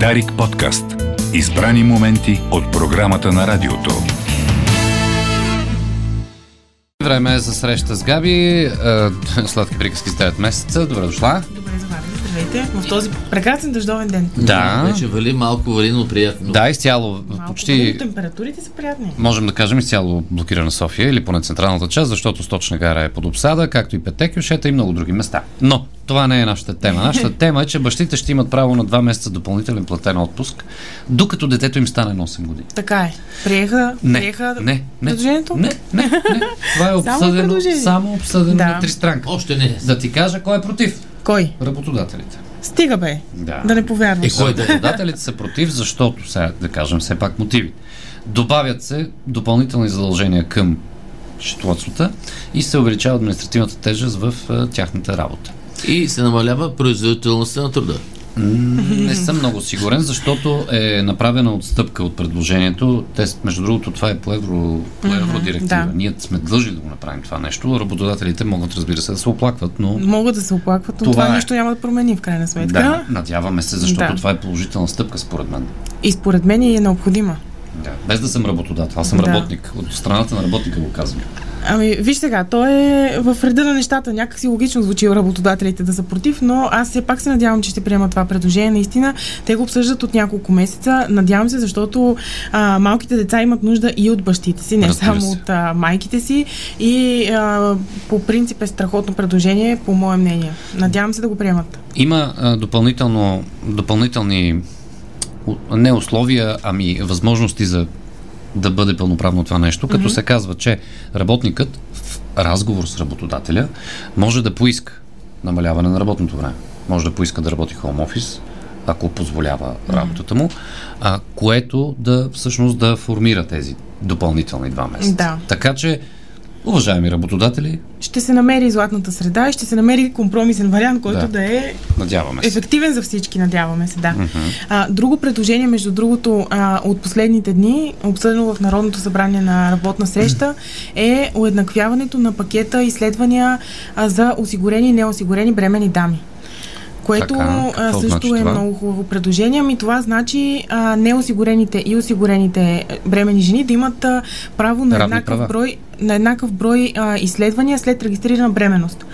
Дарик подкаст. Избрани моменти от програмата на радиото. Време е за среща с Габи. Е, Сладки приказки с 9 месеца. Добре дошла. Добре заварили, здравейте. В този прекрасен дъждовен ден. Да. Вече вали малко вали, но приятно. Да, изцяло. Малко Почти но температурите са приятни. можем да кажем изцяло блокирана София или поне централната част, защото Сточна гара е под обсада, както и Пете кюшета и много други места. Но това не е нашата тема. Нашата тема е, че бащите ще имат право на 2 месеца допълнителен платен отпуск, докато детето им стане на 8 години. Така е. Приеха, Не, приеха не, не, предложението? Не, не, не. Това е обсъдено, предложение. само обсъдено Да. на три странка. Още не. Да ти кажа кой е против. Кой? Работодателите. Стига бе. Да. Да не повярваш. Е, кой да? Работодателите са против, защото, сега да кажем все пак мотиви. Добавят се допълнителни задължения към счетоводствата и се увеличава административната тежест в а, тяхната работа. И се намалява производителността на труда. Не съм много сигурен, защото е направена отстъпка от предложението. Те, между другото, това е по, евро, по евродиректива. да. Ние сме длъжни да го направим това нещо. Работодателите могат, разбира се, да се оплакват, но Могат да се оплакват, но Това това, е. нищо няма да промени в крайна сметка. да, надяваме се, защото Да. това е положителна стъпка, според мен. И според мен е необходима. Да. Без да съм работодател, аз съм Да. работник. От страната на работника го казвам. Ами, виж сега, то е в реда на нещата. Някак си логично звучи работодателите да са против, но аз все пак се надявам, че ще приемат това предложение. Наистина, те го обсъждат от няколко месеца. Надявам се, защото а, малките деца имат нужда и от бащите си, не Разбира само от а, майките си. И а, по принцип е страхотно предложение, по мое мнение. Надявам се да го приемат. Има а, допълнително, допълнителни не условия, ами възможности за да бъде пълноправно това нещо, като се казва, че работникът в разговор с работодателя може да поиска намаляване на работното време. Може да поиска да работи хоум офис, ако позволява работата му, а, което да всъщност да формира тези допълнителни два месеца. Да. Така че, уважаеми работодатели, Ще се намери златната среда и ще се намери компромисен вариант, който Да. да, е надяваме се. Ефективен за всички, надяваме се, да. А, друго предложение, между другото, а, от последните дни, обсъдено в Народното събрание на работна среща, е уеднаквяването на пакета изследвания а, за осигурени и неосигурени бремени дами. Което Така, а, също значи е това? много хубаво предложение. Ами това значи а, неосигурените и осигурените е, бремени жени да имат а, право на Равни еднакъв права. брой на еднакъв брой а, изследвания след регистрирана бременност.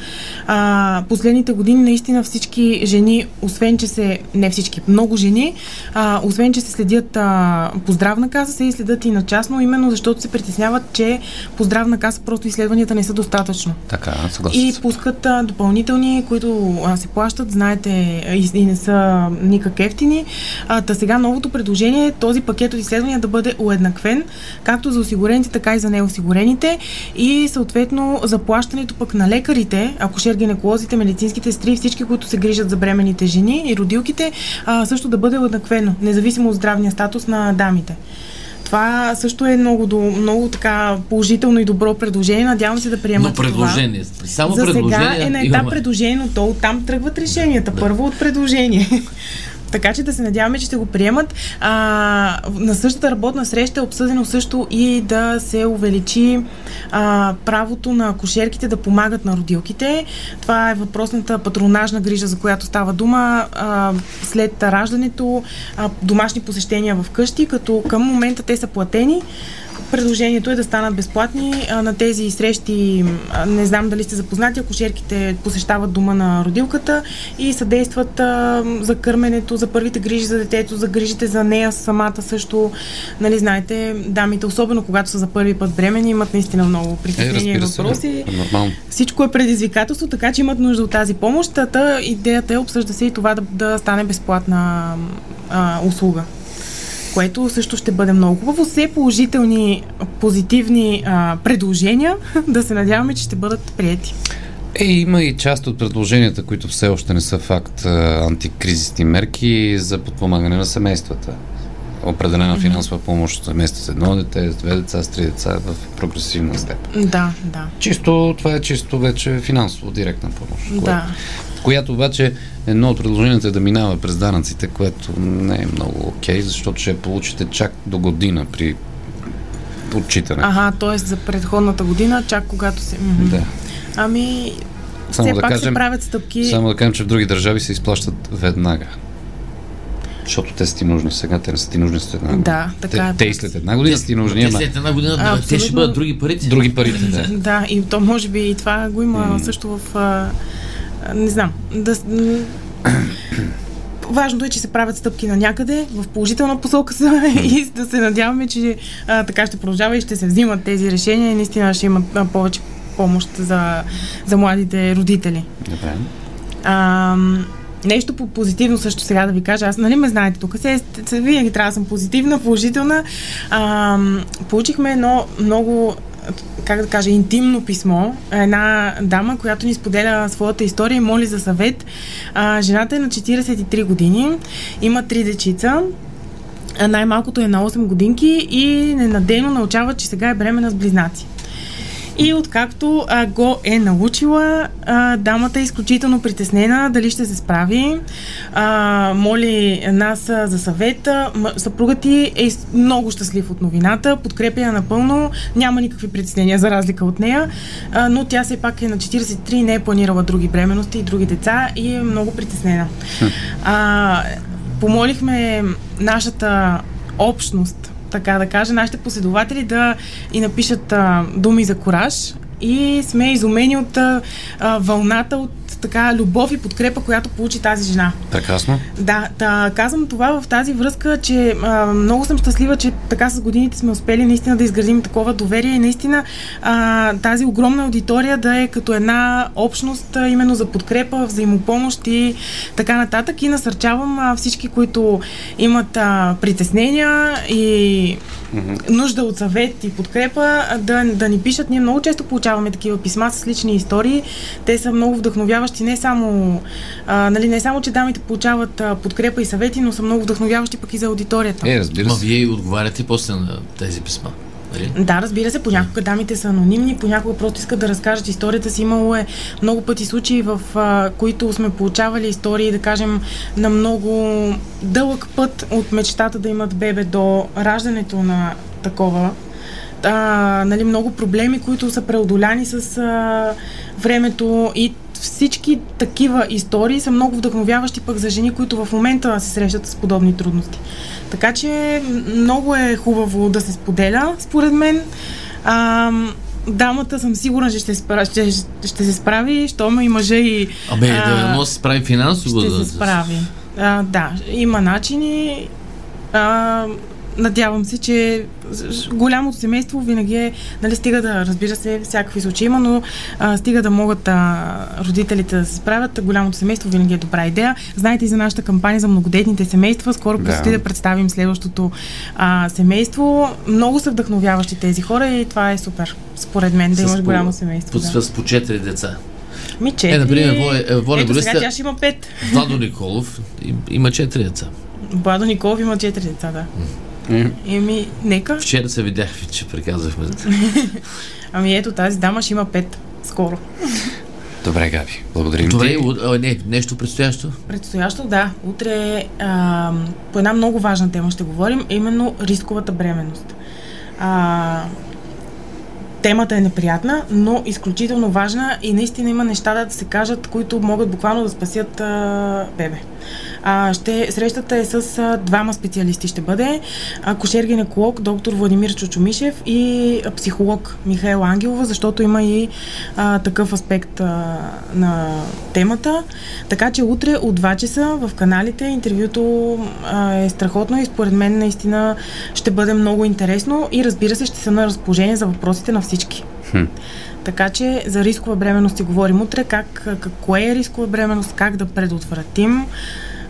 А, последните години наистина всички жени, освен че се, не всички, много жени, а, освен че се следят а, по здравна каса, се и следят и на частно, именно защото се притесняват, че по здравна каса просто изследванията не са достатъчно. Така, съгласен И пускат а, допълнителни, които а, се плащат, знаете, и, и не са никак ефтини. А, та сега новото предложение е този пакет от изследвания да бъде уеднаквен, както за осигурените, така и за неосигурените. И съответно заплащането пък на лекарите, акушер гинеколозите, медицинските сестри, всички, които се грижат за бременните жени и родилките, а, също да бъде уеднаквено, независимо от здравния статус на дамите. Това също е много, много така положително и добро предложение. Надявам се да приемат Но предложение. Само за предложение. сега е на етап предложение, но то оттам тръгват решенията. Първо от предложение. Така че да се надяваме, че ще го приемат. А, на същата работна среща е обсъдено също и да се увеличи а, правото на акушерките да помагат на родилките. Това е въпросната патронажна грижа, за която става дума а, след раждането, а, домашни посещения в къщи, като към момента те са платени. Предложението е да станат безплатни. На тези срещи, не знам дали сте запознати, акушерките посещават дома на родилката и съдействат за кърменето, за първите грижи за детето, за грижите за нея самата също. Нали, знаете, дамите, особено когато са за първи път бремени, имат наистина много Е, притеснения и разбира се. въпроси. Нормално. Всичко е предизвикателство, така че имат нужда от тази помощ. Та идеята е, обсъжда се и това да, да стане безплатна а, услуга. Което също ще бъде много хубаво. Все положителни, позитивни а, предложения. да се надяваме, че ще бъдат прияти. Е, има и част от предложенията, които все още не са факт, антикризисни мерки за подпомагане на семействата. Определена финансова помощ за семейства с едно дете, с две деца, с три деца в прогресивна степен. Да, да. Чисто, това е чисто вече финансово директна помощ. Да. Която обаче едно от предложенията е да минава през данъците, което не е много окей, защото ще получите чак до година при отчитане. Ага, т.е. за предходната година, чак когато се... Да. Ами, Само все да пак кажем- се правят стъпки. Само да кажем, че в други държави се изплащат веднага. Защото те са ти нужни сега, те не са ти нужни след една година. Да, така е. те, те и след една година са ти нужни, Те ама след една година, да, те ще бъдат други парите. други парите, да. Да, и то може би и това го има също в... Не знам. Да, Важното е, че се правят стъпки на някъде, в положителна посока са и да се надяваме, че а, така ще продължава и ще се взимат тези решения и наистина ще има а, повече помощ за, за младите родители. Добре. А, нещо по позитивно също сега да ви кажа. Аз, нали ме знаете, тук се, се винаги трябва да съм позитивна, положителна. А, получихме едно много как да кажа, интимно писмо. Една дама, която ни споделя своята история и моли за съвет. А, жената е на 43 години, има три дечица. Най-малкото е на 8 годинки и ненадейно научава, че сега е бремена с близнаци. И откакто а, го е научила, а, дамата е изключително притеснена дали ще се справи. А, моли нас а, за съвета. Съпругът ти е много щастлив от новината, подкрепя я напълно, няма никакви притеснения за разлика от нея, а, но тя все пак е на 43 и не е планирала други бременности и други деца и е много притеснена. А, помолихме нашата общност, така да кажа, нашите последователи да и напишат а, думи за кораж и сме изумени от а, вълната от така любов и подкрепа, която получи тази жена. Прекрасно. Да, да, казвам това в тази връзка, че а, много съм щастлива, че така с годините сме успели наистина да изградим такова доверие и наистина а, тази огромна аудитория да е като една общност а, именно за подкрепа, взаимопомощ и така нататък. И насърчавам а, всички, които имат а, притеснения и нужда от съвет и подкрепа, да, да ни пишат. Ние много често получаваме такива писма с лични истории. Те са много вдъхновяващи не само, а, нали, не само че дамите получават а, подкрепа и съвети, но са много вдъхновяващи пък и за аудиторията. Е, разбира Ма се. вие отговаряте после на тези писма. Нали? Да, разбира се, понякога дамите са анонимни, понякога просто искат да разкажат историята си. Имало е много пъти случаи, в а, които сме получавали истории, да кажем, на много дълъг път от мечтата да имат бебе до раждането на такова. А, нали, много проблеми, които са преодоляни с а, времето и всички такива истории са много вдъхновяващи пък за жени, които в момента се срещат с подобни трудности. Така че много е хубаво да се споделя, според мен. А, дамата съм сигурна, че ще, спра, ще, ще се справи, щом и мъжа и Абе, а, да но се справи финансово. ще да, се справи. А, да, има начини. А, надявам се, че голямото семейство винаги е, нали, стига да, разбира се, всякакви случаи има, но а, стига да могат а, родителите да се справят, голямото семейство винаги е добра идея. Знаете и за нашата кампания за многодетните семейства, скоро Да. предстои да представим следващото а, семейство. Много са вдъхновяващи тези хора и това е супер, според мен, да С имаш по- голямо семейство. По, да. с по четири деца. Ми, четири. Е, например, Воля, е, Воля Ето сега тя ще има пет. Владо Николов им- има четири деца. Владо Николов има четири деца, да. Е, Еми, нека. Вчера се видяхме, че приказахме. Ами ето тази дама ще има пет скоро. Добре, Габи. Благодарим Добре, ти. а, не, нещо предстоящо. Предстоящо, да. Утре а, по една много важна тема ще говорим, именно рисковата бременност. А, темата е неприятна, но изключително важна и наистина има неща да се кажат, които могат буквално да спасят а, бебе. А, ще, срещата е с а, двама специалисти ще бъде. А, кошер-гинеколог доктор Владимир Чучумишев и а, психолог Михаела Ангелова, защото има и а, такъв аспект а, на темата. Така че утре от 2 часа в каналите интервюто а, е страхотно и според мен наистина ще бъде много интересно и разбира се ще съм на разположение за въпросите на всички. Хм. Така че за рискова бременност си говорим утре, как, как, кое е рискова бременност, как да предотвратим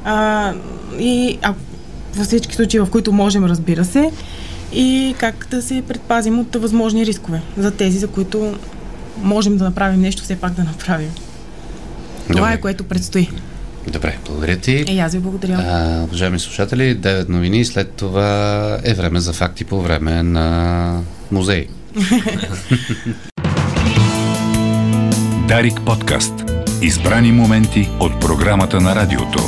а, и а, във всички случаи, в които можем, разбира се, и как да се предпазим от възможни рискове за тези, за които можем да направим нещо, все пак да направим. Това Добре. е което предстои. Добре, благодаря ти. Е, аз ви благодаря. А, уважаеми слушатели, 9 новини, след това е време за факти по време на музей. Дарик подкаст. Избрани моменти от програмата на радиото.